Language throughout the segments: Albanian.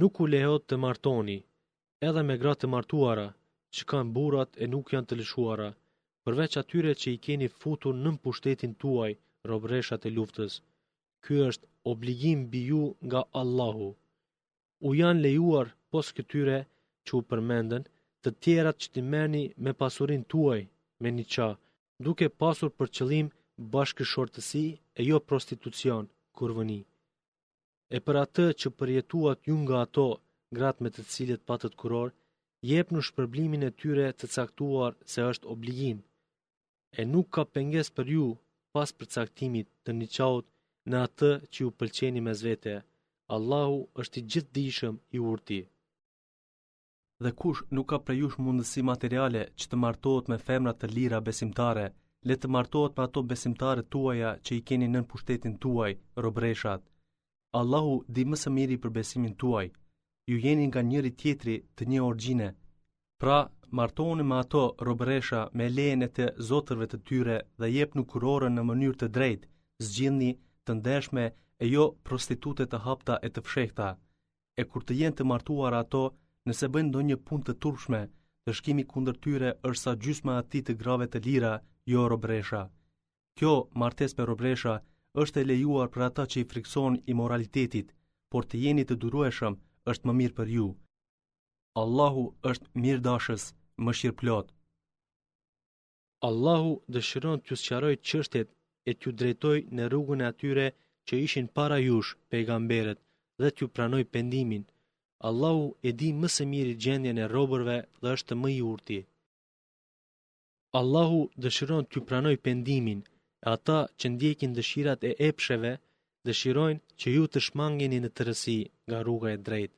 Nuk u lejohet të martoni, edhe me gratë e martuara, që kanë burrat e nuk janë të lëshuara, përveç atyre që i keni futur nën pushtetin tuaj, robëreshat e luftës. Ky është obligim mbi ju nga Allahu. U janë lejuar pos këtyre që u përmendën, të tjerat që t'i merrni me pasurinë tuaj me niqa, duke pasur për qëllim bashkëshortësi e jo prostitucion, kurvëri. E për atë që përjetuat ju nga ato, gratë me të cilët patët kurorë, jepnu shpërblimin e tyre të caktuar se është obligim, e nuk ka pengesë për ju pas përcaktimit të niqahut në atë që ju pëlqeni mes vete. Allahu është i gjithëdijshëm, i urti. Dhe kush nuk ka prej jush mundësi materiale që të martohet me femra të lira besimtare, le të martohet me ato besimtaret tuaja që i keni nën pushtetin tuaj, robëreshat. Allahu di më së miri për besimin tuaj. Ju jeni nga njëri-tjetri, të një origjine. Pra, martohuni me ato robëresha me lejen e të zotërve të tyre dhe jepnu kurorën në mënyrë të drejtë, zgjidhni të ndershme e jo prostitute të hapta e të fshehta. E kur të jenë të martuara ato, nëse bëjnë ndonjë punë të turpshme, ndëshkimi kundër tyre është sa gjysma e atij të grave të lira, jo robëresha. Kjo, martesë me robëresha, është e lejuar për ata që i frikësohen imoralitetit, por të jeni të durueshëm është më mirë për ju. Allahu është mirëdashës, mëshirëplotë. Allahu dëshiron t'ju sqarojë çështjet e t'ju drejtojë në rrugën e atyre që ishin para jush, pejgamberët, dhe t'ju pranojë pendimin. Allahu e di më së miri gjendjen e robërve dhe është më i urti. Allahu dëshiron t'ju pranojë pendimin, e ata që ndjekin dëshirat e epsheve, dëshirojnë që ju të shmangeni në tërësi nga rruga e drejtë.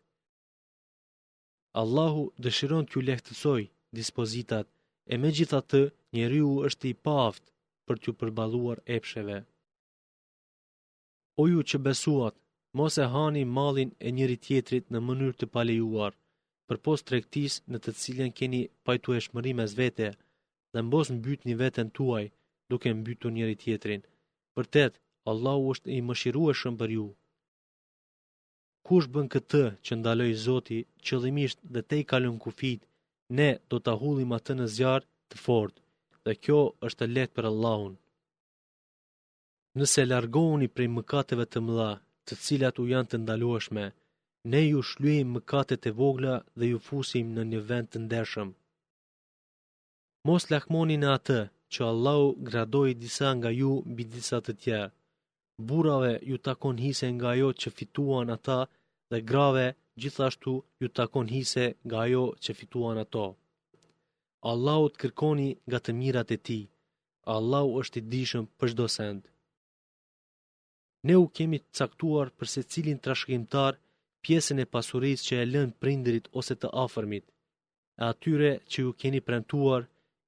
Allahu dëshiron t'ju lehtësojë dispozitat, e megjithatë njeriu është i paaftë për t'iu përballuar epsheve. O ju që besuat, mos e hani mallin e njëri-tjetrit në mënyrë të palejuar, përpos tregtisë në të cilën keni pajtueshmëri mes vete, dhe mos mbytni veten tuaj duke mbytur njëri-tjetrin. Vërtet, Allahu është i mëshirueshëm për ju. Kush bën këtë që ndaloi Zoti qëllimisht dhe tejkalon kufijtë, ne do ta hudhim atë në zjarr të fortë, dhe kjo është e lehtë për Allahun. Nëse largohuni prej mëkateve të mëdha, të cilat u janë të ndalueshme, ne ju shlyejmë mëkatet e vogla dhe ju fusim në një vend të ndershëm. Mos lakmoni në atë që Allahu gradoi disa nga ju mbi disa të tjerë. Burrave ju takon hise nga ajo që fituan ata dhe grave gjithashtu ju takon hise nga ajo që fituan ato. Allahut kërkoni nga të mirat e tij. Allahu është i dijshëm për çdo send. Ne u kemi caktuar për secilin trashëgimtar pjesën e pasurisë që e lënë prindërit ose të afërmit. E atyre që ju keni premtuar,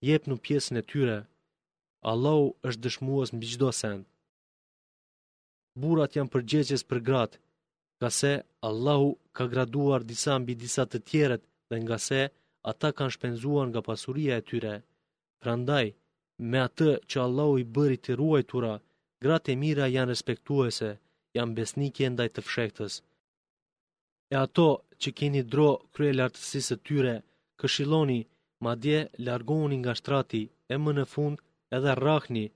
jepnu pjesën e tyre. Allahu është dëshmues mbi çdo send. Burrat janë përgjegjës për gratë, ngase Allahu ka graduar disa mbi disa të tjerët dhe ngase ata kanë shpenzuar nga pasuria e tyre. Prandaj, me atë që Allahu i bëri të ruajtura, gratë e mira janë respektuese, janë besnike ndaj të fshehtës. E ato që keni dro kryelartësisë së tyre, këshilloni, madje largoni nga shtrati e më në fund edhe rrahni,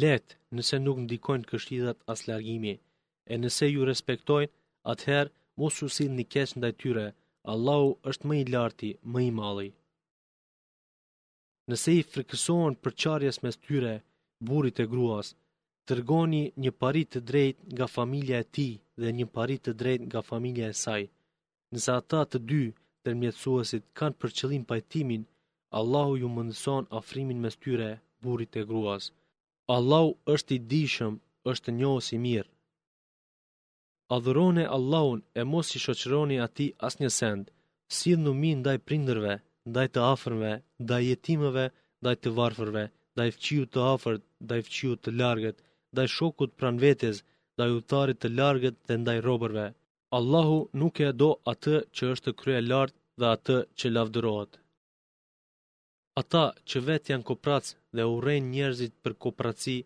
lehtë nëse nuk ndikojnë këshillat as largimi. E nëse ju respektojnë, atëherë mos u sillni keq ndaj tyre. Allahu është më i larti, më i madhi. Nëse i frikësohen përçarjes mes tyre, burrit e gruas, dërgoni një pari të drejtë nga familja e tij dhe një pari të drejtë nga familja e saj. Nëse ata të dy, ndërmjetësuesit, kanë për qëllim pajtimin, Allahu ju mundëson afrimin mes tyre, burrit e gruas. Allahu është i dijshëm, është njohës i mirë. Adhurone Allahun e mos i shoqëroni atij asnjë send, sillnu mirë ndaj prindërve, ndaj të afërmve, ndaj jetimëve, ndaj të varfërve, ndaj fqiut të afërt, ndaj fqiut të largët, ndaj shokut pranë vetes, ndaj udhëtarit të largët dhe ndaj robërve. Allahu nuk e do atë që është kryelartë dhe atë që lavdërohet. Ata që vetë janë kopracë dhe urdhërojnë njerëzit për kopraci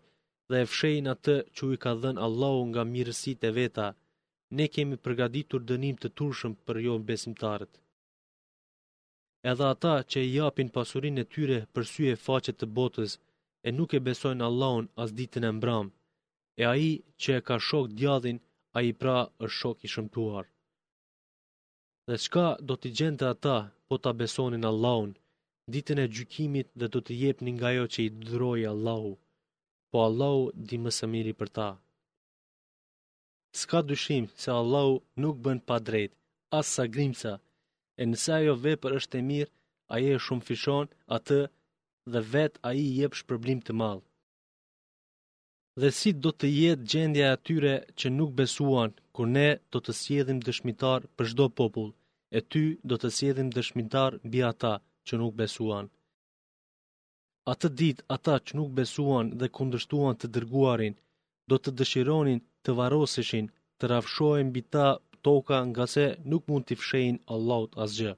dhe e fshehin atë që u ka dhënë Allahu nga mirësitë e veta, ne kemi përgaditur dënim të turpshëm për jobesimtarët. Edhe ata që e japin pasurinë e tyre për sy e faqe të botës, e nuk e besojnë Allahun as ditën e mbramë. E ai që e ka shok djallin, ai pra është shok i shëmtuar. Dhe çka do t'i gjente ata po ta besonin Allahun, ditën e gjykimit dhe do të jepnin nga ajo që i dhuroi Allahu, po Allahu di më së miri për ta. S'ka dyshim se Allahu nuk bën padrejt, as sa grimca, e nëse ajo vepër është e mirë, ai e shumëfishon atë dhe vetë ai i jep shpërblim të madh. Dhe si do të jetë gjendja e atyre që nuk besuan, kur ne do të sjellim dëshmitarë për çdo popull, e ty do të sjellim dëshmitar mbi ata që nuk besuan. Atë ditë ata që nuk besuan dhe kundërshtuan të dërguarin, do të dëshironin të varroseshin, të rrafshohej mbi ta toka ngase nuk mund t'i fshehin Allahut asgjë.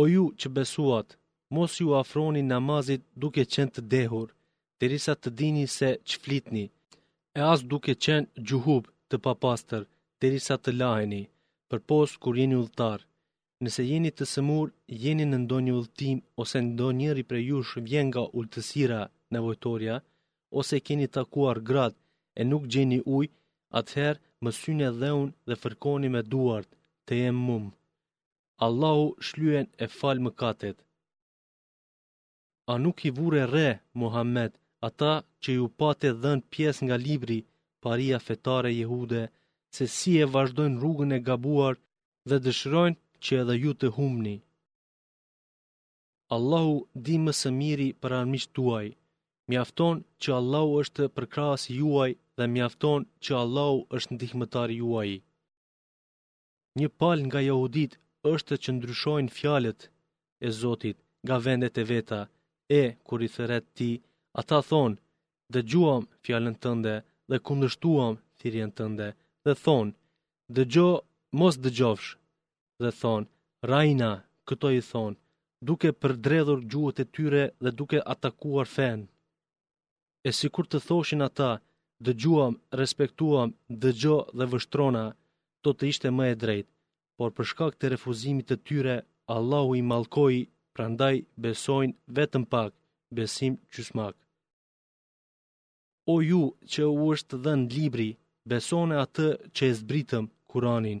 O ju që besuat, mos iu afroni namazit duke qenë të dehur, derisa të dini se ç'flitni, e as duke qenë xhunub të papastër, derisa të laheni, përpos kur jeni udhëtarë. Nëse jeni të sëmurë, jeni në ndonjë udhëtim ose ndonjëri prej jush vjen nga ultësira nevojtorja, ose keni takuar gratë e nuk gjeni ujë, atëherë mësyne dheun dhe fërkoni me duart, tejemum. Allahu shlyen e fal mëkatet. A nuk i vure re, Muhammed, ata që iu pat dhënë pjesë nga libri, paria fetare jehude, se si e vazhdojnë rrugën e gabuar dhe dëshirojnë që edhe ju të humbni? Allahu di më së miri për armiqtë tuaj. Mjafton që Allahu është përkrahës i juaj dhe mjafton që Allahu është ndihmëtar i juaj. Një palë nga jahuditë është që ndryshojnë fjalët e Zotit nga vendet e veta, e kur i thërret ti, ata thonë, dëgjuam fjalën tënde dhe kundërshtuam thirrjen tënde, dhe thonë, dëgjo mos dëgjofsh, dhe thonë, raina, këto i thonë, duke përdredhur gjuhët e tyre dhe duke atakuar fenë. E sikur të thoshin ata, dëgjuam, respektuam, dëgjo dhe vështrona, do të ishte më e drejtë. Por për shkak të refuzimit të tyre, Allahu i mallkoi, prandaj besojnë vetëm pak, besim gjysmak. O ju që u është dhënë libri, besone atë që e zbritëm, Kur'anin,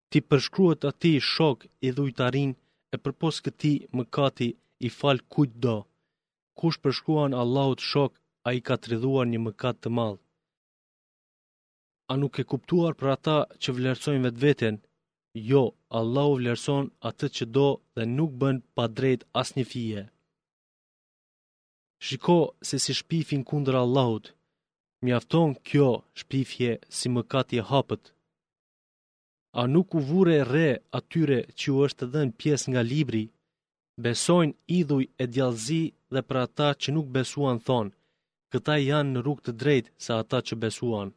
t'i përshkruhet atij shok idhujtarinë e përpos këtij mëkati i fal kujt do. Kush përshkruan Allahut shok ai ka trilluar një mëkat të madh. A nuk ke kuptuar për ata që vlerësojnë vetveten? Jo, Allahu vlerëson atë që do dhe nuk bën padrejt asnjë fije. Shiko se si shpifin kundër Allahut. Mjafton kjo shpifje si mëkat i hapët. A nuk u vure re atyre që u është dhënë pjesë nga libri? Besojnë idhuj e djallëzi dhe për ata që nuk besuan thonë, këta janë në rrugë më të drejtë se ata që besuan.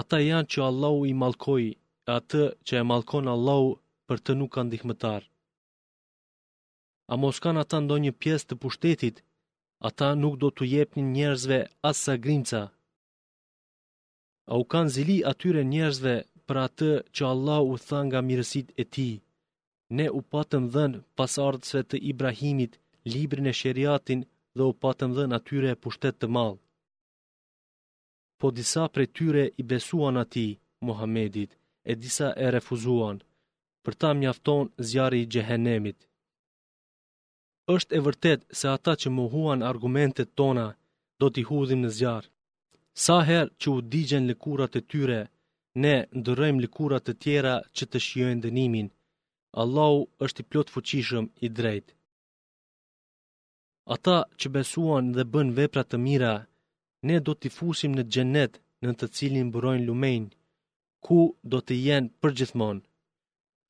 Ata janë që Allahu i mallkoi, e atë që e mallkon Allahu për të nuk ka ndihmëtar. A mos kanë ata ndonjë pjesë të pushtetit, ata nuk do t'u jepnin njerëzve as sa grimca, A u kanë zili atyre njerëzve për atë që Allah u dha nga mirësitë e Tij? Ne u patëm dhënë pasardhësve të Ibrahimit, librin e sheriatin dhe u patëm dhënë atyre pushtet të madh. Po disa prej tyre i besuan atij, Muhamedit, e disa e refuzuan, për ta mjafton zjarri i Xhehenemit. Është e vërtetë se ata që mohuan argumentet tona do t'i hudhim në zjarr. Sa herë që u digjen lëkurat e tyre, ne ndërrojmë lëkura të tjera që të shijojnë dënimin. Allahu është i plotfuqishëm, i drejtë. Ata që besuan dhe bënë vepra të mira, ne do t'i fusim në Xhennet, nën të cilin burojnë lumenj, ku do të jenë përgjithmonë.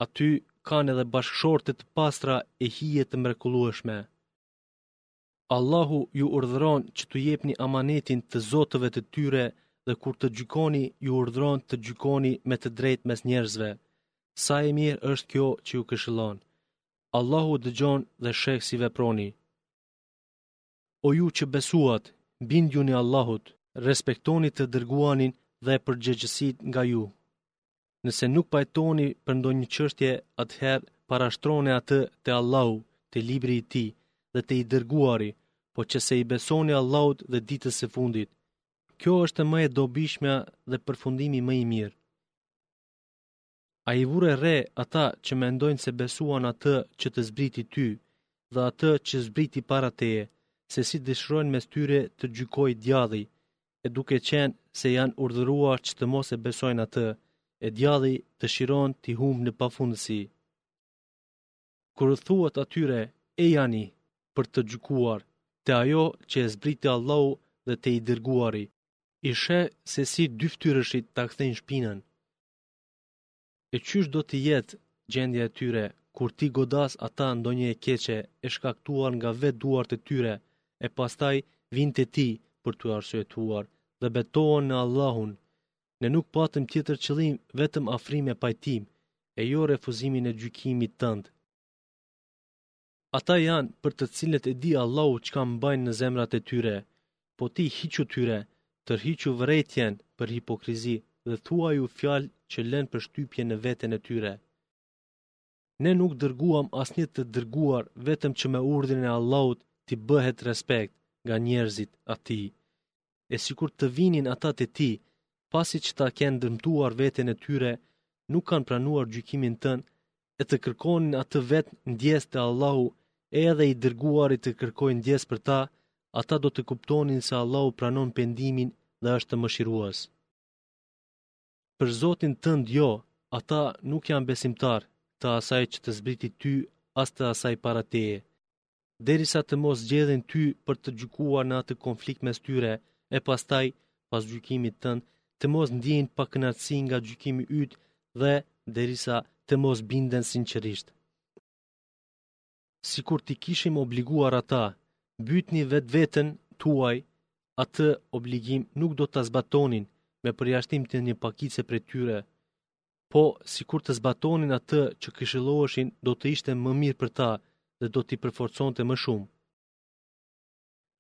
Aty kanë edhe bashkëshorte të pastra e hije të mrekullueshme. Allahu ju urdhëron që t'u jepni amanetin të zotëve të tyre dhe kur të gjykoni ju urdhëron të gjykoni me të drejtë mes njerëzve. Sa e mirë është kjo që ju këshillon. Allahu dëgjon dhe sheh si veproni. O ju që besuat, bindjuni Allahut, respektoni të Dërguanin dhe përgjegjësit nga ju. Nëse nuk pajtoheni për ndonjë çështje, atëherë parashtrojeni atë te Allahu, te Libri i Tij dhe te i Dërguari, po qe se i besoni Allahut dhe Ditës së Fundit. Kjo është më e dobishmja dhe përfundimi më i mirë. A i vure re ata që mendojnë se besuan atë që të zbriti ty dhe atë që zbriti para teje, se si dëshirojnë mes tyre të gjykojë djalli, e duke qenë se janë urdhëruar që të mos e besojnë atë, e djalli dëshiron t'i humbë në pafundësi. Kur u thuhet atyre, ejani, për të gjykuar, te ajo që e zbriti Allahu dhe te i dërguari, i sheh se si dyfytyrëshit ta kthejnë shpinën, E qysh do të jetë gjendja e tyre kur t'i godasë ata ndonjë e keqe e shkaktuar nga vetë duart e tyre e pastaj vijnë te ti për t'u arsyetuar dhe betohen në Allahun. Ne nuk patëm tjetër qëllim vetëm afrim e pajtim e jo refuzimin e gjykimit tënd. Ata janë për të cilët e di Allahu çka mbajnë në zemrat e tyre. Po ti hiqu tyre, tërhiqu vërejtjen për hipokrizi dhe thuaju fjalë që lënë përshtypje në veten e tyre. Ne nuk dërguam asnjë të dërguar vetëm që me urdhrin e Allahut t'i bëhet respekt nga njerëzit atij. e sikur të vinin ata te ti, pasi që ta kenë dëmtuar veten e tyre, nuk kanë pranuar gjykimin tënd, e të kërkonin ata vetë ndjesë te Allahu, e edhe i dërguari të kërkojë ndjesë për ta, ata do të kuptonin se Allahu pranon pendimin dhe është mëshirues. Për Zotin tënd jo, ata nuk janë besimtarë, të asaj që të zbriti ty, as të asaj para teje. Derisa të mos zgjedhin ty për të gjykuar në atë konflikt mes tyre, e pastaj, pas gjykimit tënd, të mos ndiejnë pakënaqësi nga gjykimi yt dhe derisa të mos binden sinqerisht. sikur t'i kishim obliguar ata, mbytni vetveten tuaj, atë obligim nuk do ta zbatonin me përjashtim të një pakice prej tyre. Po, sikur të zbatonin atë që këshilloheshin, do të ishte më mirë për ta dhe do t'i përforconte më shumë.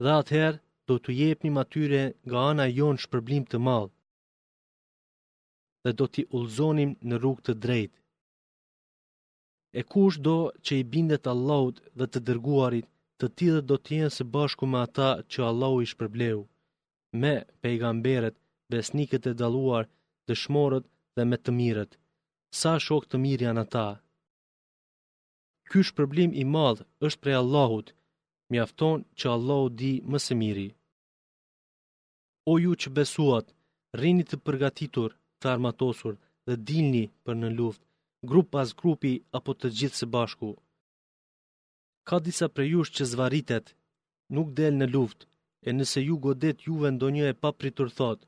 Dhe atëherë, do t'u jepnim atyre nga ana jonë shpërblim të madh dhe do t'i udhëzonim në rrugë të drejtë. E kushdo që i bindet Allahut dhe të dërguarit, të tillët do të jenë së bashku me ata që Allahu i shpërbleu, me pejgamberët, besnikët e dalluar, dëshmorët dhe me të mirët. Sa shokë të mirë janë ata. Ky shpërblim i madh është prej Allahut. Mjafton që Allahu di më së miri. O ju që besuat, rrini të përgatitur, të armatosur dhe dilni për në luftë, grup pas grupi apo të gjithë së bashku. Ka disa prej jush që zvarritet, nuk del në luftë, e nëse ju godet juve ndonjë e papritur thotë,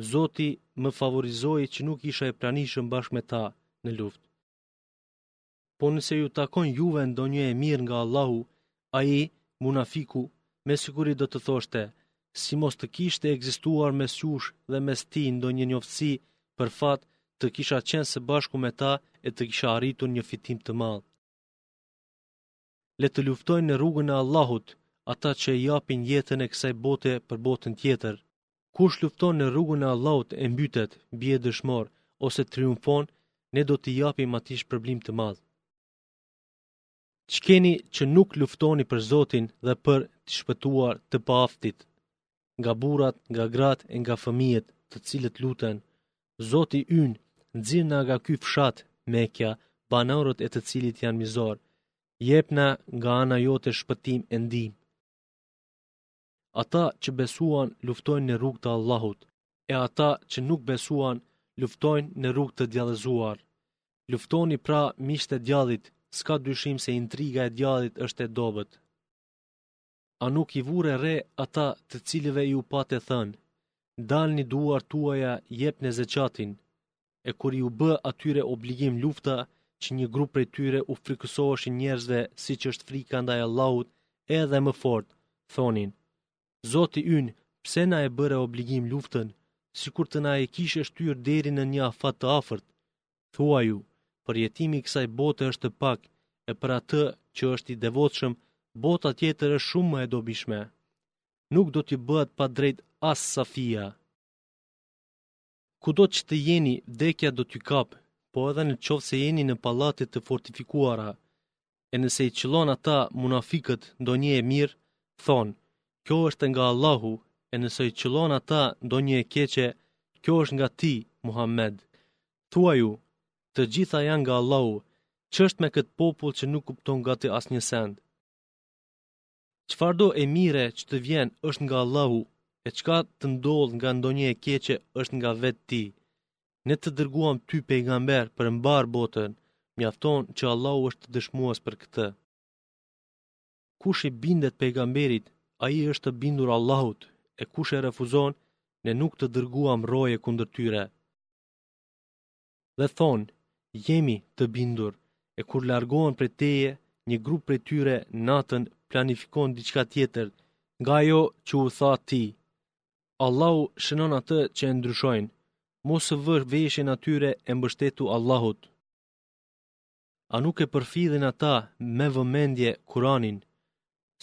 Zoti më favorizoi që nuk isha i pranishëm bashkë me ta në luftë. Po nëse ju takon juve ndonjë e mirë nga Allahu, ai, munafiku, me siguri do të thoshte, si mos të kishte ekzistuar mes jush dhe mes tij ndonjë njoftësi, për fat, të kisha qenë së bashku me ta e të kisha arritur një fitim të madh. Le të luftojnë në rrugën e Allahut ata që e japin jetën e kësaj bote për botën tjetër. Kush lufton në rrugën e Allahut e mbytet, bie dëshmor ose triumfon, ne do t'i japim atij shpërblim të madh. Ç'keni që nuk luftoni për Zotin dhe për t'i shpëtuar të paaftit? nga burrat, nga gratë e nga fëmijët, të cilët luten, Zoti ynë, nxirrna nga ky fshat, Mekja, banorët e të cilit janë mizorë, jepna nga ana jote shpëtim e ndihmë. Ata që besuan luftojnë në rrugë të Allahut, e ata që nuk besuan luftojnë në rrugë të djallëzuar. Luftoni pra miqtë e djallit, s'ka dyshim se intriga e djallit është e dobët. A nuk i vure re ata të cilëve iu pate thënë, ndalni duart tuaja jepni zeqatin, e kur iu bë atyre obligim lufta, që një grup prej tyre u frikësoheshin njerëzve siç është frika ndaj Allahut edhe më fort, thonin, Zoti ynë, pse na e bëre obligim luftën, sikur të na e kishe shtyrë deri në një afat të afërt, Thuaju, përjetimi i kësaj bote është pak e për atë që është i devotshëm, bota tjetër është shumë më e dobishme. Nuk do t'ju bëhet padrejt as sa fija. Kudo që të jeni, vdekja do t'ju kapë, po edhe në qoftë se jeni në pallate të fortifikuara. e nëse i qëllon ata munafikët ndonjë e mirë, thonë, kjo është nga Allahu, e nëse i qëllon ata ndonjë e keqe, kjo është nga ti, Muhammed. Thuaju, të gjitha janë nga Allahu, ç'është me këtë popull që nuk kupton gati asnjë send. Çfarëdo e mire që të vjen është nga Allahu, e çka të ndodh nga ndonjë e keqe është nga vetë ti. Ne të dërguam ty pejgamber për mbarë botën, mjafton që Allahu është dëshmues për këtë. Kush i bindet pejgamberit, ai i është bindur Allahut, e kush e refuzon, ne nuk të dërguam roje kundër tyre. dhe thonë, jemi të bindur, e kur largohen prej teje, një grup prej tyre natën planifikon diçka tjetër nga ajo që u tha ti. Allahu shënon atë që e ndryshojnë, mos e vër veshin atyre e mbështetu Allahut. A nuk e përfillin ata me vëmendje Kuranin,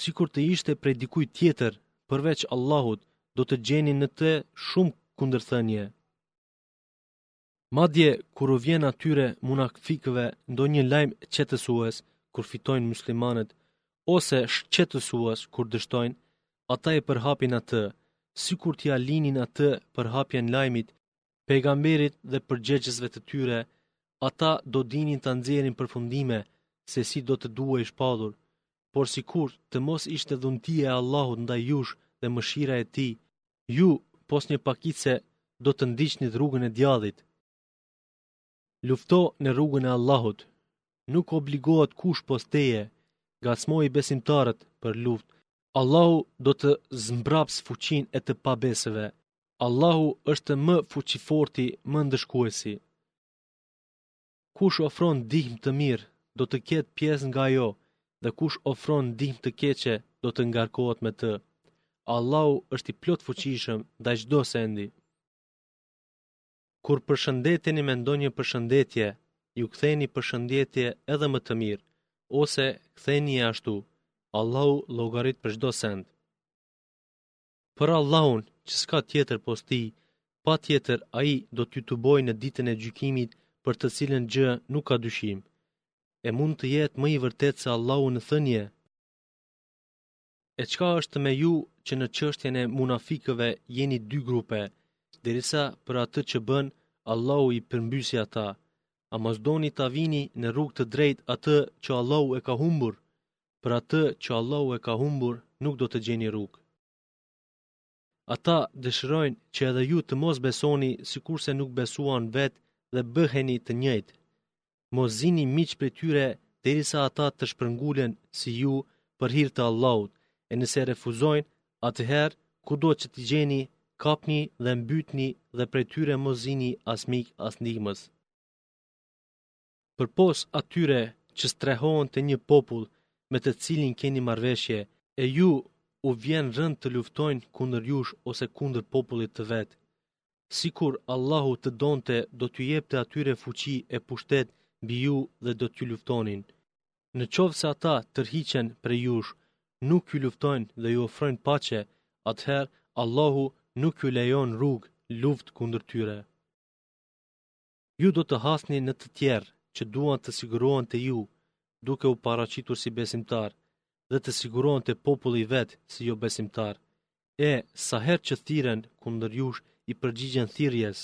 sikur të ishte prej dikujt tjetër, përveç Allahut, do të gjenin në të shumë kundërthënie. Madje, kur u vjen atyre munafikëve ndonjë lajm qetësues kur fitojnë muslimanët ose shqetësues kur dështojnë, ata e përhapin atë, sikur t'ia linin atë përhapjen lajmit pejgamberit dhe përgjegjësve të tyre, ata do dinin të nxjerrin përfundime se si do të duhej shpallur, por sikur të mos ishte dhuntia e Allahut ndaj jush dhe mëshira e Tij, Ju, pos një pakice, do të ndiqnit rrugën e djallit. Lufto në rrugën e Allahut. Nuk obligohet kush pos teje, gacmoi besimtarët për luftë. Allahu do të zmbrapsë fuqinë e të pabesëve. Allahu është më fuqiforti, më ndëshkuesi. Kush ofron ndihmë të mirë, do të ketë pjesë nga ajo, dhe kush ofron ndihmë të keqe, do të ngarkohet me të. Allahu është i plotfuqishëm ndaj çdo sendi. Kur përshëndeteni me ndonjë përshëndetje, ju ktheni përshëndetje edhe më të mirë, ose kthenie ashtu. Allahu llogarit për çdo send. Për Allahun që s'ka tjetër pos tij, patjetër ai do t'ju tubojë në ditën e gjykimit për të cilën gjë nuk ka dyshim. E mund të jetë më i vërtetë se Allahu në thënie? E çka është me ju që në çështjen e munafikëve jeni dy grupe, derisa për atë që bënë, Allahu i përmbysi ata, a mos doni ta vini në rrugë të drejtë atë që Allahu e ka humbur? për atë që Allahu e ka humbur, nuk do të gjeni rrugë. Ata dëshirojnë që edhe ju të mos besoni sikurse nuk besuan vetë dhe bëheni të njëjtë. Mos zini miq prej tyre derisa ata të shpërngulen si ju për hir të Allahut, e nëse refuzojnë, atëherë kudo që t'i gjeni, kapni dhe mbytni dhe prej tyre mos zini as mik as ndihmës. përpos atyre që strehohen te një popull me të cilin keni marrëveshje, e ju u vjen rëndë të luftojnë kundër jush ose kundër popullit të vet. Sikur Allahu të donte do t'u jepte atyre fuqi e pushtet mbi ju dhe do t'ju luftonin. Në qoftë se ata tërhiqen prej jush, nuk ju luftojnë dhe ju ofrojnë paqe, atëherë Allahu nuk ju lejon rrugë, luftë kundër tyre. Ju do të hasni në të tjerë që duan të sigurohen te ju, duke u paraqitur si besimtarë, dhe të sigurohen te populli i vet si jobesimtarë. E, sa herë që thirren, kundër jush, i përgjigjen thirrjes.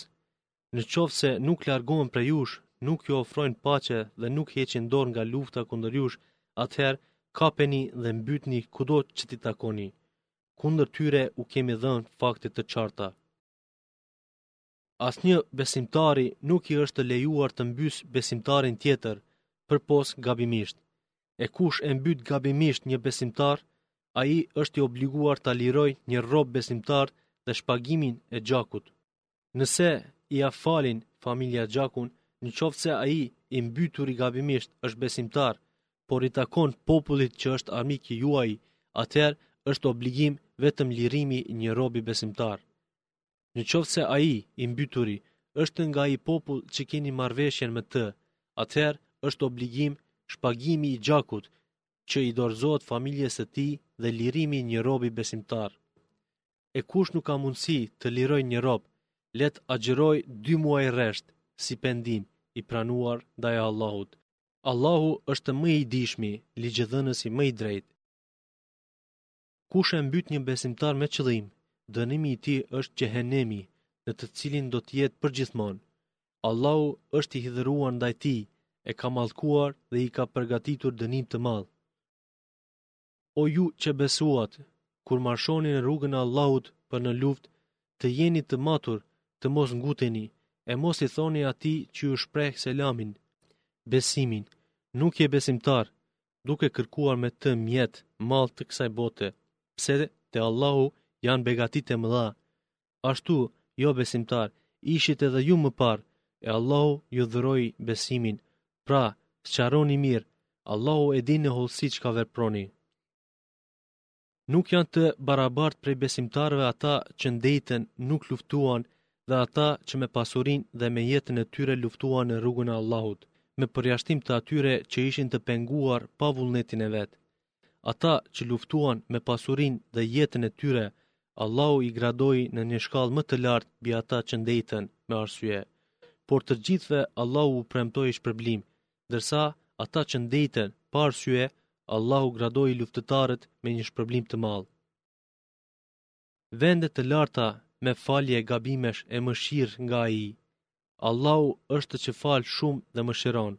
Në qoftë se nuk largohen prej jush, nuk ju ofrojnë paqe dhe nuk heqin dorë nga lufta kundër jush, atëherë kapeni dhe mbytni kudo që t'i takoni. Kundër tyre u kemi dhënë fakte të qarta. Asnjë besimtari nuk i është lejuar të mbysë besimtarin tjetër, përpos gabimisht. E kush e mbyt gabimisht një besimtar, ai është i obliguar ta lirojë një rob besimtar dhe shpagimin e gjakut. Nëse ia falin familja gjakun, në qoftë se ai i mbyturi gabimisht është besimtar, por i takon popullit që është armik i juaj, atëherë është obligim vetëm lirimi i një robi besimtar. Në qoftë se ai, i mbyturi, është nga ai popull që keni marrëveshjen me të, atëherë është obligim shpagimi i gjakut që i dorëzohet familjes së tij dhe lirimi i një robi besimtar. E kush nuk ka mundësi të lirojë një rob, le të agjërojë dy muaj rresht si pendim i pranuar ndaj Allahut. Allahu është më i dijshmi, ligjëdhënësi më i drejtë. Kush e mbyt një besimtar me qëllim, dënimi i tij është xhehenemi, në të cilin do të jetë përgjithmonë. Allahu është i hidhëruar ndaj tij, e ka mallkuar dhe i ka përgatitur dënim të madh. O ju që besuat, kur marshoni në rrugën e Allahut për në luftë, të jeni të matur, të mos nguteni, e mos i thoni atij që ju shpreh selamin, besimin, nuk je besimtar, duke kërkuar me të mjet mall të kësaj bote, pse te Allahu janë begatitë e mëdha. Ashtu, jo besimtar, ishit edhe ju më parë, e Allahu ju dhuroi besimin. Pra, sqaroni mirë, Allahu e di në hollësi çka veproni. Nuk janë të barabartë prej besimtarëve ata që ndejtën, nuk luftuan, dhe ata që me pasurinë dhe me jetën e tyre luftuan në rrugën e Allahut, me përjashtim të atyre që ishin të penguar pa vullnetin e vet. Ata që luftuan me pasurinë dhe jetën e tyre, Allahu i gradoi në një shkallë më të lartë mbi ata që ndejtën me arsye. Por të gjithëve Allahu u premtoi shpërblim, ndërsa ata që ndejtën pa arsye, Allahu gradoi luftëtarët me një shpërblim të madh. Vende të larta me falje gabimesh e mëshirë nga ai. Allahu është që fal shumë dhe mëshiron.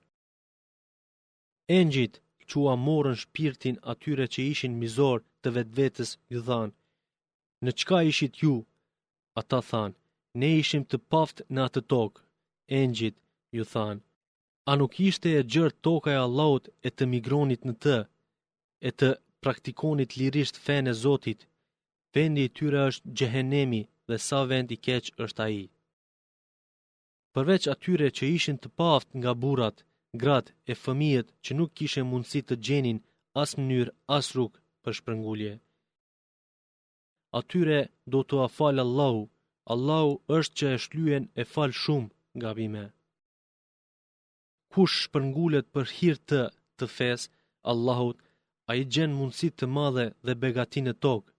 Engjëjt që ua morën shpirtin atyre që ishin mizorë të vetvetes iu thanë, në çka ishit ju? Ata thanë, ne ishim të paaftë në atë tokë, engjëjt iu thanë, A nuk ishte e gjërë toka e Allahut e të migronit në të, e të praktikonit lirisht fenë e Zotit, vendi i tyre është xhehenemi dhe sa vend i keq është ai. Përveç atyre që ishin të paaftë nga burrat, gratë e fëmijët që nuk kishin mundësi të gjenin as mënyrë as rrugë për shpërngulje. Atyre do t'ua falë Allahu, Allahu është që e shlyen e fal shumë gabime. Kush shpërngulet për hir të të fesë së Allahut, ai gjen mundësi të madhe dhe begati në tokë.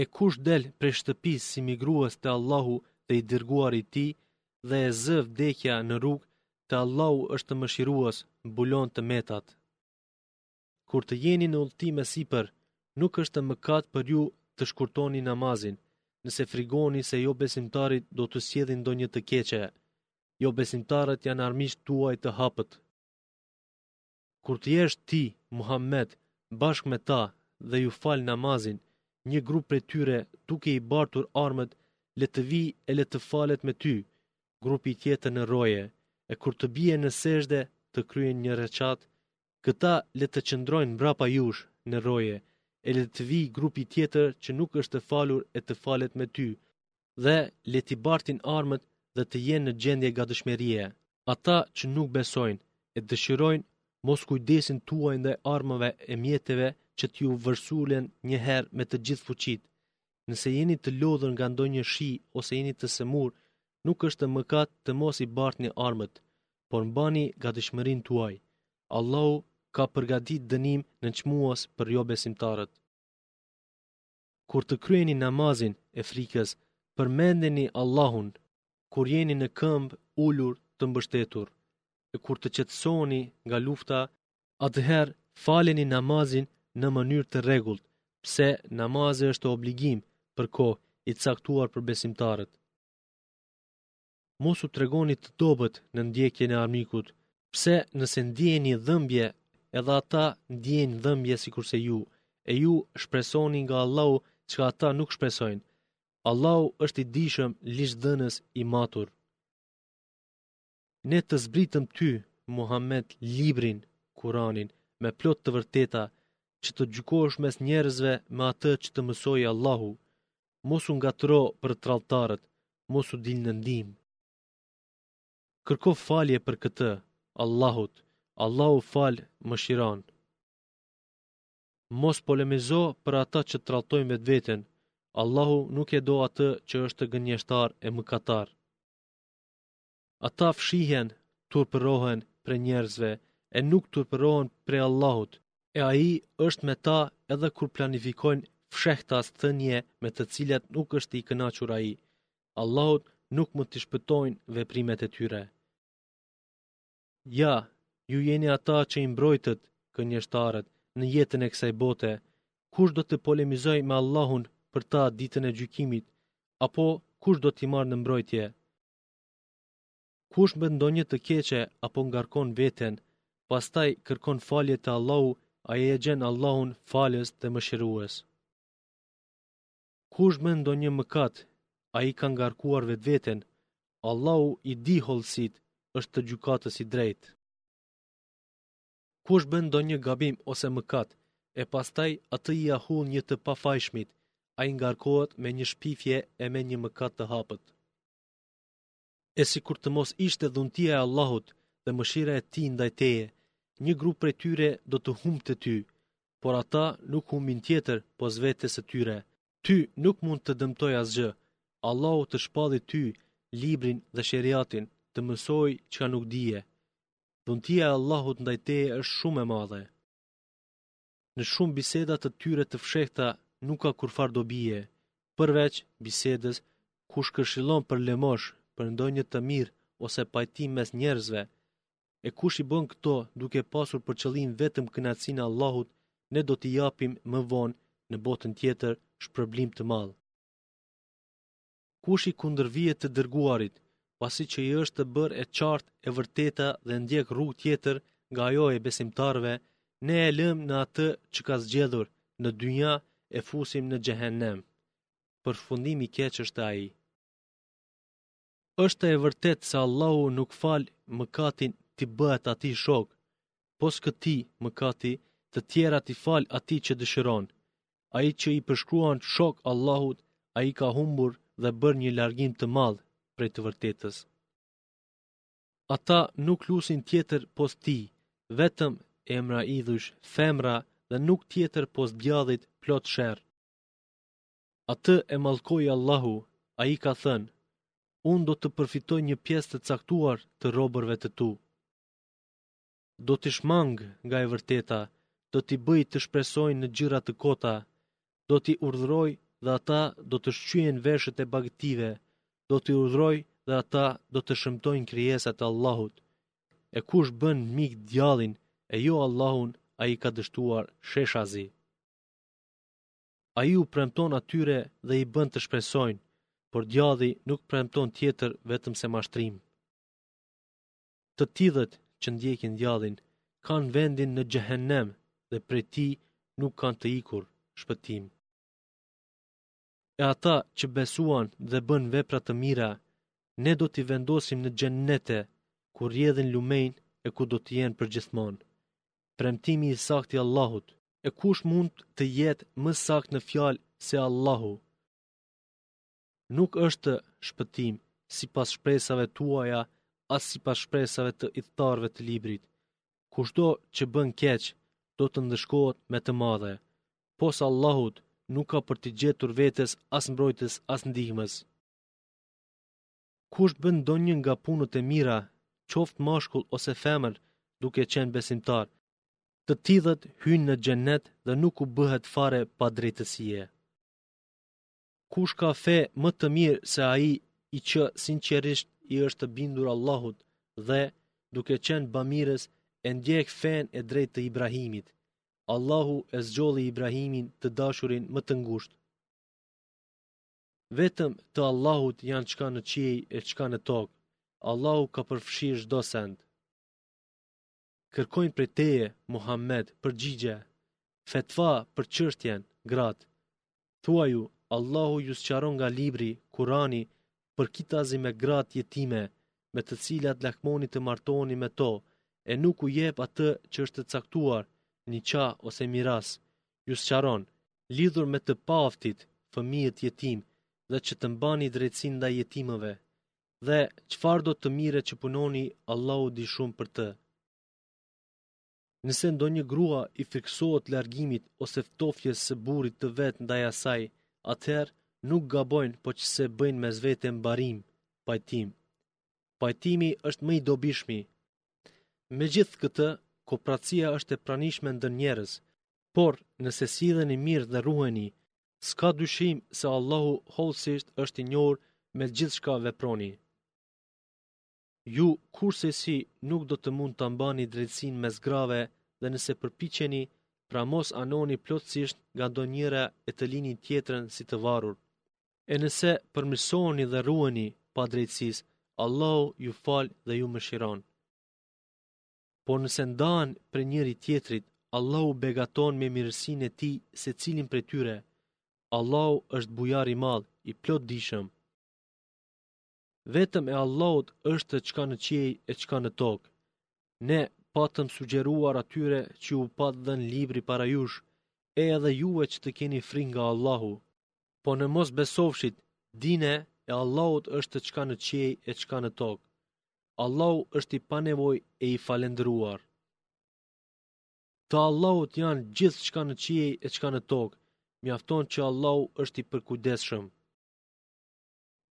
E kush del prej shtëpisë si migrues te Allahu dhe i dërguari i Tij dhe e zë vdekja në rrugë, te Allahu është Mëshirues, mbulon të metat. Kur të jeni në udhëtim e sipër, nuk është mëkat për ju të shkurtoni namazin, nëse frigoni se jobesimtarët do t'u sjellin ndonjë të keqe. Jobesimtarët janë armiq tuaj të hapët. Kur të jesh ti, Muhammed, bashkë me ta dhe u fal namazin, një grup prej tyre, duke i bartur armët, le të vijë e le të falet me ty, grupi tjetër në roje, e kur të bien në sexhde, të kryejnë një reqat Këta le të qëndrojnë mbrapa jush në roje e le të vijë grupi tjetër që nuk është falur e të falet me ty dhe le t'i bartin armët dhe të jenë në gjendje gadishmërie. Ata që nuk besojnë e dëshirojnë moskujdesin tuaj ndaj armëve e mjeteve që t'iu vërsulen një herë me të gjithë fuqitë, Nëse jeni të lodhur nga ndonjë shi ose jeni të sëmurë, nuk është mëkat të mos i bartni armët, por mbani gadishmërinë tuaj. Allahu ka përgaditë dënim nënçmues për jobesimtarët. Kur të kryeni namazin e frikës, përmendeni Allahun. Kur jeni në këmbë ulur të mbështetur, e kur të qetësoheni nga lufta, atëherë faleni namazin në mënyrë të rregullt, pse namazi është obligim për kohë i caktuar për besimtarët. Mos u tregoni të dobët në ndjekjen e armikut, pse nëse ndjeni dhëmbje, edhe ata ndjejnë dhëmbje sikurse ju, e ju shpresoni nga Allahu çka ata nuk shpresojnë. Allahu është i dijshëm, ligjdhënës i matur. Ne të zbritëm ty, Muhammed, librin, Kur'anin, me plot të vërteta, që të gjykosh mes njerëzve me atë që të mësoi Allahu. Mos u ngatërro për tradhtarët, mos u dil në ndihmë. Kërko falje për këtë Allahut, Allahu fal mëshiron. Mos polemizo për ata që tradhtojnë vetveten. Allahu nuk e do atë që është gënjeshtar e mëkatar. Ata fshihen, turpërohen prej njerëzve e nuk turpërohen prej Allahut, e Ai është me ta edhe kur planifikojnë fshehtas thënie me të cilat nuk është i kënaqur Ai. Allahut nuk mund t'i shpëtojnë veprimet e tyre. Ja, ju jeni ata që i mbrojtët, gënjeshtarët, në jetën e kësaj bote. Kush do të polemizojë me Allahun për ta ditën e gjykimit, apo kush do t'i marrë në mbrojtje? Kush bën ndonjë të keqe apo ngarkon veten, pastaj kërkon falje te Allahu, ai e gjen Allahun Falës dhe Mëshirues. Kush bën ndonjë mëkat, ai ka ngarkuar vetveten. Allahu i di hollësitë, është Gjykatës i Drejtë. Kush bën ndonjë gabim ose mëkat, e pastaj atë ia hudh një të pafajshmit, ai ngarkohet me një shpifje e me një mëkat të hapët. E sikur të mos ishte dhuntia e Allahut dhe mëshira e Tij ndaj teje, një grup prej tyre do të humbte ty, por ata nuk humbin tjetër pos vetes së tyre. Ty nuk mund të dëmtojë asgjë. Allahu të shpalli ty librin dhe sheriatin, të mësoi çka nuk dije. Dhuntia e Allahut ndaj teje është shumë e madhe. Në shumë biseda të tyre të fshehta nuk ka kurrfarë dobie, përveç bisedës kush këshillon për lëmoshë, për ndonjë të mirë ose pajtim mes njerëzve. E kush i bën këto duke pasur për qëllim vetëm kënaqësinë e Allahut, ne do t'i japim më vonë në botën tjetër shpërblim të madh. kush i kundërvihet të dërguarit, pasi që i është bërë e qartë e vërteta dhe ndjek rrugë tjetër nga ajo e besimtarëve, ne e lëmë në atë që ka zgjedhur në dynja e fusim në xhehenem. Përfundim i keq është ai. Është e vërtetë se Allahu nuk fal mëkatin t'i bëhet atij shok, pos këtij mëkati të tjerat ia fal atij që dëshiron. Ai që i përshkruan shok Allahut, ai ka humbur dhe bërë një largim të madh prej të vërtetës. Ata nuk lusin tjetër pos tij, vetëm emra idhush, femra dhe nuk tjetër pos djallit plot sherr. Atë e mallkoi Allahu, ai ka thënë, unë do të përfitoj një pjesë të caktuar të robërve të tu. Do t'i shmangë nga e vërteta, do t'i bëjë të shpresojnë në gjëra të kota, do t'i urdhërojë dhe ata do të shqyejnë veshët e bagëtive, do t'i urdhërojë dhe ata do të shëmtojnë krijesat e Allahut. E kush bën mik djallin e jo Allahun, ai ka dështuar sheshazi. Ai u premton atyre dhe i bën të shpresojnë, por djalli nuk premton tjetër vetëm se mashtrim. Të tillët që ndjekin djallin kanë vendin në Xhehenem dhe prej tij nuk kanë të ikur, shpëtim. E ata që besuan dhe bënë vepra të mira, ne do t'i vendosim në xhennete, ku rrjedhin lumenj e ku do të jenë përgjithmonë. Premtimi i saktë i Allahut, e kush mund të jetë më saktë në fjalë se Allahu? Nuk është shpëtim sipas shpresave tuaja, as sipas shpresave të idhtarëve të librit. Kushdo që bën keq, do të ndëshkohet me të madhe. Pos Allahut nuk ka për t'i gjetur vetes as mbrojtës as ndihmës. Kush bën ndonjë nga punët e mira, qoftë mashkull ose femër, duke qenë besimtar, të tillët hyjnë në xhennet dhe nuk u bëhet fare padrejtësie. Kush ka fe më të mirë se ai i që sinqerisht i është bindur Allahut dhe duke qenë bamirës e ndjek fenë e drejtë të Ibrahimit. Allahu e zgjodhi Ibrahimin të dashurin më të ngushtë. Vetëm të Allahut janë ç'ka në qiej e ç'ka në tokë. Allahu ka përfshirë çdo send. kërkojnë prej teje Muhammed përgjigje, fetva për çështjen, gratë. Thuaju, Allahu ju sqaron nga libri, Kurani, përkitazi me gratë jetime, me të cilat lakmoni të martoheni me to, e nuk u jepni atë që është caktuar, niqa ose miras, ju sqaron, lidhur me të paaftit, fëmijët jetim, dhe që të mbani drejtësinë ndaj jetimëve. dhe çfarëdo të mire që punoni Allahu di shumë për të. Nëse ndonjë grua i frikësohet largimit ose ftohjes së burrit të vet ndaj asaj, atëherë nuk gabojnë po qe se bëjnë mes vete barim, pajtim. Pajtimi është më i dobishmi. Megjithëkëtë, koprracia është e pranishme ndër njerëz, por nëse silleni mirë dhe ruheni, S'ka dyshim se Allahu hollësisht është i njohur me gjithçka veproni. Ju kurrsesi nuk do të mund ta mbani drejtësinë mes grave dhe nëse përpiqeni, pra mos anoni plotësisht nga ndonjëra e ta lini tjetrën si të varur. E nëse përmirësoheni dhe ruheni padrejtësisë, Allahu ju falë dhe ju mëshiron. Por nëse ndahen prej njëri tjetrit, Allahu begaton me mirësinë e tij secilin prej tyre. Allahu është bujar i madh, i plotdijshëm. Vetëm e Allahut është çka në qiej e çka në tokë. Ne patëm sugjeruar atyre që u pat dhënë libri para jush, e edhe juve që të keni frikë nga Allahu. Po në mos besofshit, dine, e Allahut është çka në qiej e çka në tokë. Allahu është i panevojë e i falendëruar. Të Allahut janë gjithë çka në qiej e çka në tokë, mjafton që Allahu është i përkujdesshëm.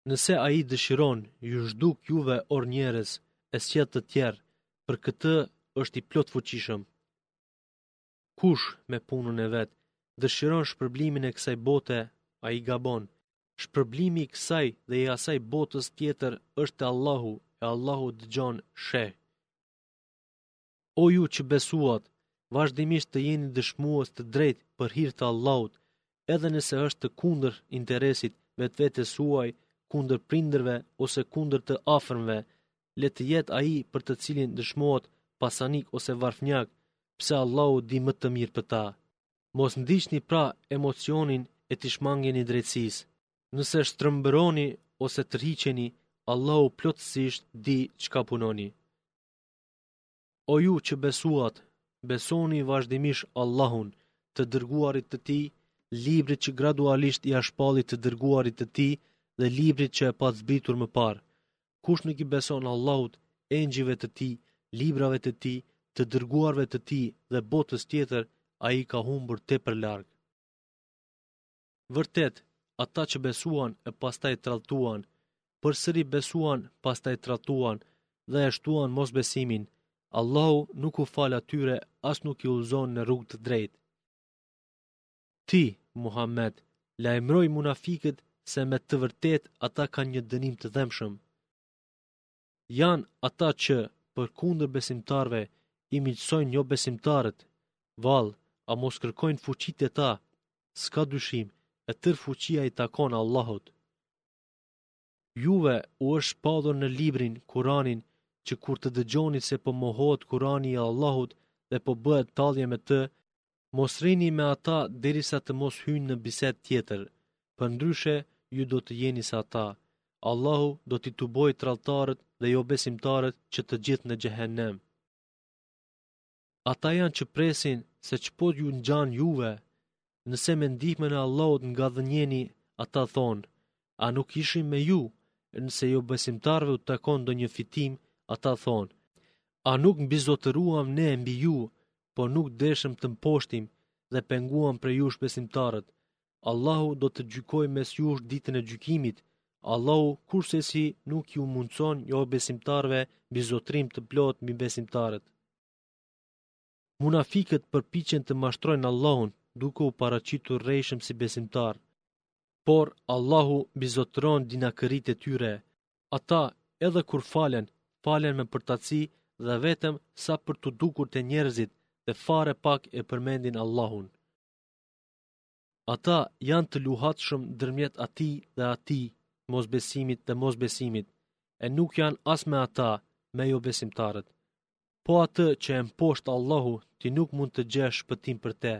Nëse ai dëshiron, ju zhduk juve or njerëz, e sjell të tjerë, për këtë është i plotfuqishëm. Kush, me punën e vet, dëshiron shpërblimin e kësaj bote, ai gabon. Shpërblimi i kësaj dhe i asaj botës tjetër është te Allahu, e Allahu dëgjon, sheh. O ju që besuat, vazhdimisht të jeni dëshmues të drejtë për hir të Allahut, edhe nëse është kundër interesit vetvetes suaj, kundër prindërve ose kundër të afërmve, le të jetë ai për të cilin dëshmohet pasanik ose varfnjak, pse Allahu di më të mirë për ta. Mos ndiqni pra emocionin e t'i shmangeni drejtësisë. Nëse shtrëmbëroni ose tërhiqeni, Allahu plotësisht di çka punoni. O ju që besuat, besoni vazhdimisht Allahun, të dërguarit të tij, librit që gradualisht ia shpalli të dërguarit të tij dhe librit që e pat zbritur më parë. Kush nuk i beson Allahut, engjëjve të tij, librave të tij, të dërguarve të tij dhe botës tjetër, ai ka humbur tepër larg. Vërtet, ata që besuan e pastaj tradhtuan, përsëri besuan, pastaj tradhtuan dhe e shtuan mosbesimin, Allahu nuk u fal atyre as nuk i udhëzon në rrugë të drejtë. Ti, Muhammed, lajmëroji munafikët se me të vërtetë ata kanë një dënim të dhembshëm. Janë ata që përkundër besimtarëve i miqësojnë jobesimtarët, vallë, a mos kërkojnë fuqi te ta, s'ka dyshim, e tërë fuqia i takon Allahut. Juve u është shpallur në librin, kuranin, që kur të dëgjoni se po mohohet kurani i Allahut dhe po bëhet tallje me të, Mos rrini me ata derisa të mos hyjnë në bisedë tjetër, përndryshe ju do të jeni si ata. Allahu do t'i tubojë tradhtarët dhe jobesimtarët që të gjithë në xhehenem. Ata janë që presin se ç'po ju ngjan juve. Nëse me ndihmën e Allahut ngadhënjeni, ata thonë: A nuk ishim me ju? Nëse jobesimtarëve u takon ndonjë fitim, ata thonë: A nuk mbizotëruam ne mbi ju? po nuk deshëm të mposhtim dhe penguam prej jush besimtarët. Allahu do të gjykojë mes jush ditën e gjykimit. Allahu kurrsesi nuk iu mundëson jobesimtarëve mbizotërim të plotë mbi besimtarët. Munafikët përpiqen të mashtrojnë Allahun duke u paraqitur rrejshëm si besimtarë, por Allahu mbizotëron dinakëritë e tyre, Ata edhe kur falen, falen me përtaci dhe vetëm sa për t'u dukur te njerëzit dhe fare pak e përmendin Allahun. Ata janë të luhatshëm ndërmjet atij dhe atij, mosbesimit dhe mosbesimit, e nuk janë as me ata, me jobesimtarët. Po atë që e mposht Allahu, ti nuk mund të gjesh shpëtim për te.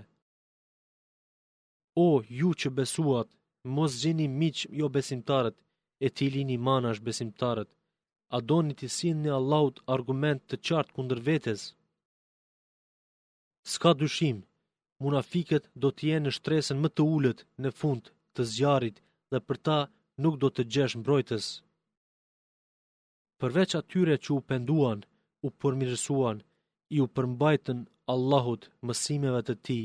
O ju që besuat, mos zini miq jobesimtarët, e t'i lini manash besimtarët. A doni t'i sillni Allahut argument të qartë kundër vetes? S'ka dyshim, munafikët do të jenë në shtresën më të ulët në fund të zjarrit dhe për ta nuk do të gjesh mbrojtës. përveç atyre që u penduan, u përmirësuan, iu përmbajtën Allahut, mësimeve të Tij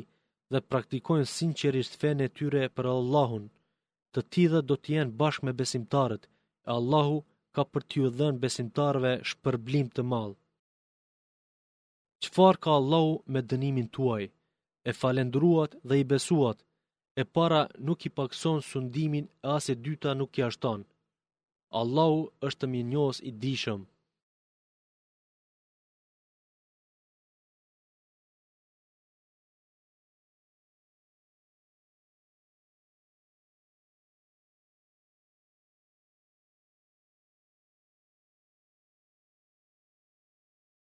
dhe praktikojnë sinqerisht fenë e tyre për Allahun. Të tillët do të jenë bashkë me besimtarët, e Allahu ka për t'iu dhënë besimtarëve shpërblim të madh. Çfarë ka Allahu me dënimin tuaj? E falënderuat dhe i besuat, e para nuk i pakëson sundimin e as e dyta nuk ia shton. Allahu është Mirënjohës i Dijshëm.